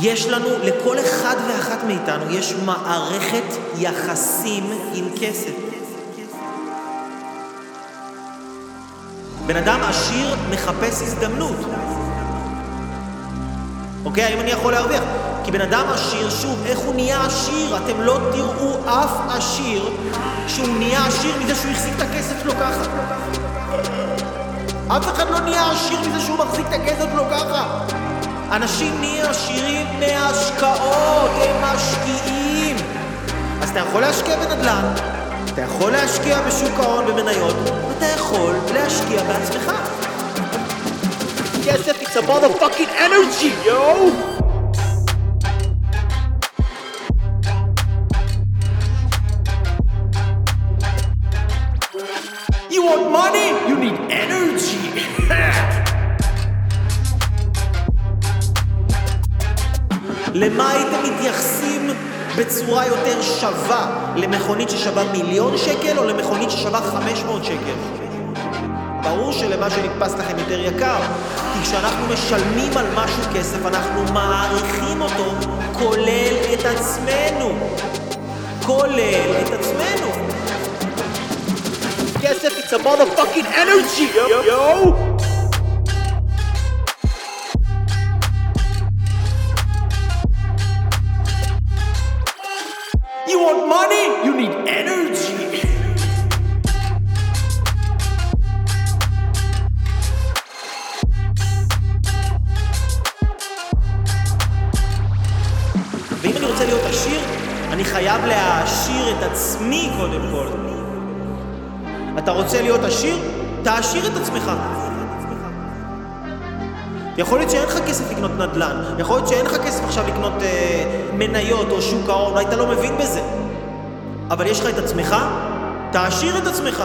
יש לנו, לכל אחד ואחת מאיתנו, יש מערכת יחסים עם כסף. בן אדם עשיר מחפש הזדמנות. אוקיי? האם אני יכול להרוויח? כי בן אדם עשיר, שוב, איך הוא נהיה עשיר? אתם לא תראו אף עשיר שהוא נהיה עשיר מזה שהוא החזיק את הכסף שלו ככה. אף אחד לא נהיה עשיר מזה שהוא מחזיק את הכסף שלו ככה. אנשים נהיים עשירים מהשקעות, הם משקיעים. אז אתה יכול להשקיע בנדל"ן, אתה יכול להשקיע בשוק ההון במניות, אתה יכול להשקיע בעצמך. כסף it's a motherfucking energy, yo! You want money? You need למה הייתם מתייחסים בצורה יותר שווה? למכונית ששווה מיליון שקל או למכונית ששווה 500 שקל? ברור שלמה שנתפס לכם יותר יקר, כי כשאנחנו משלמים על משהו כסף, אנחנו מעריכים אותו, כולל את עצמנו. כולל את עצמנו. כסף it's a motherfucking energy, yo! yo. Want money? You need energy. ואם אני רוצה להיות עשיר, אני חייב להעשיר את עצמי קודם כל. אתה רוצה להיות עשיר? תעשיר את עצמך. יכול להיות שאין לך כסף לקנות נדל"ן, יכול להיות שאין לך כסף עכשיו לקנות אה, מניות או שוק ההון, אולי אתה לא מבין בזה. אבל יש לך את עצמך, תעשיר את עצמך.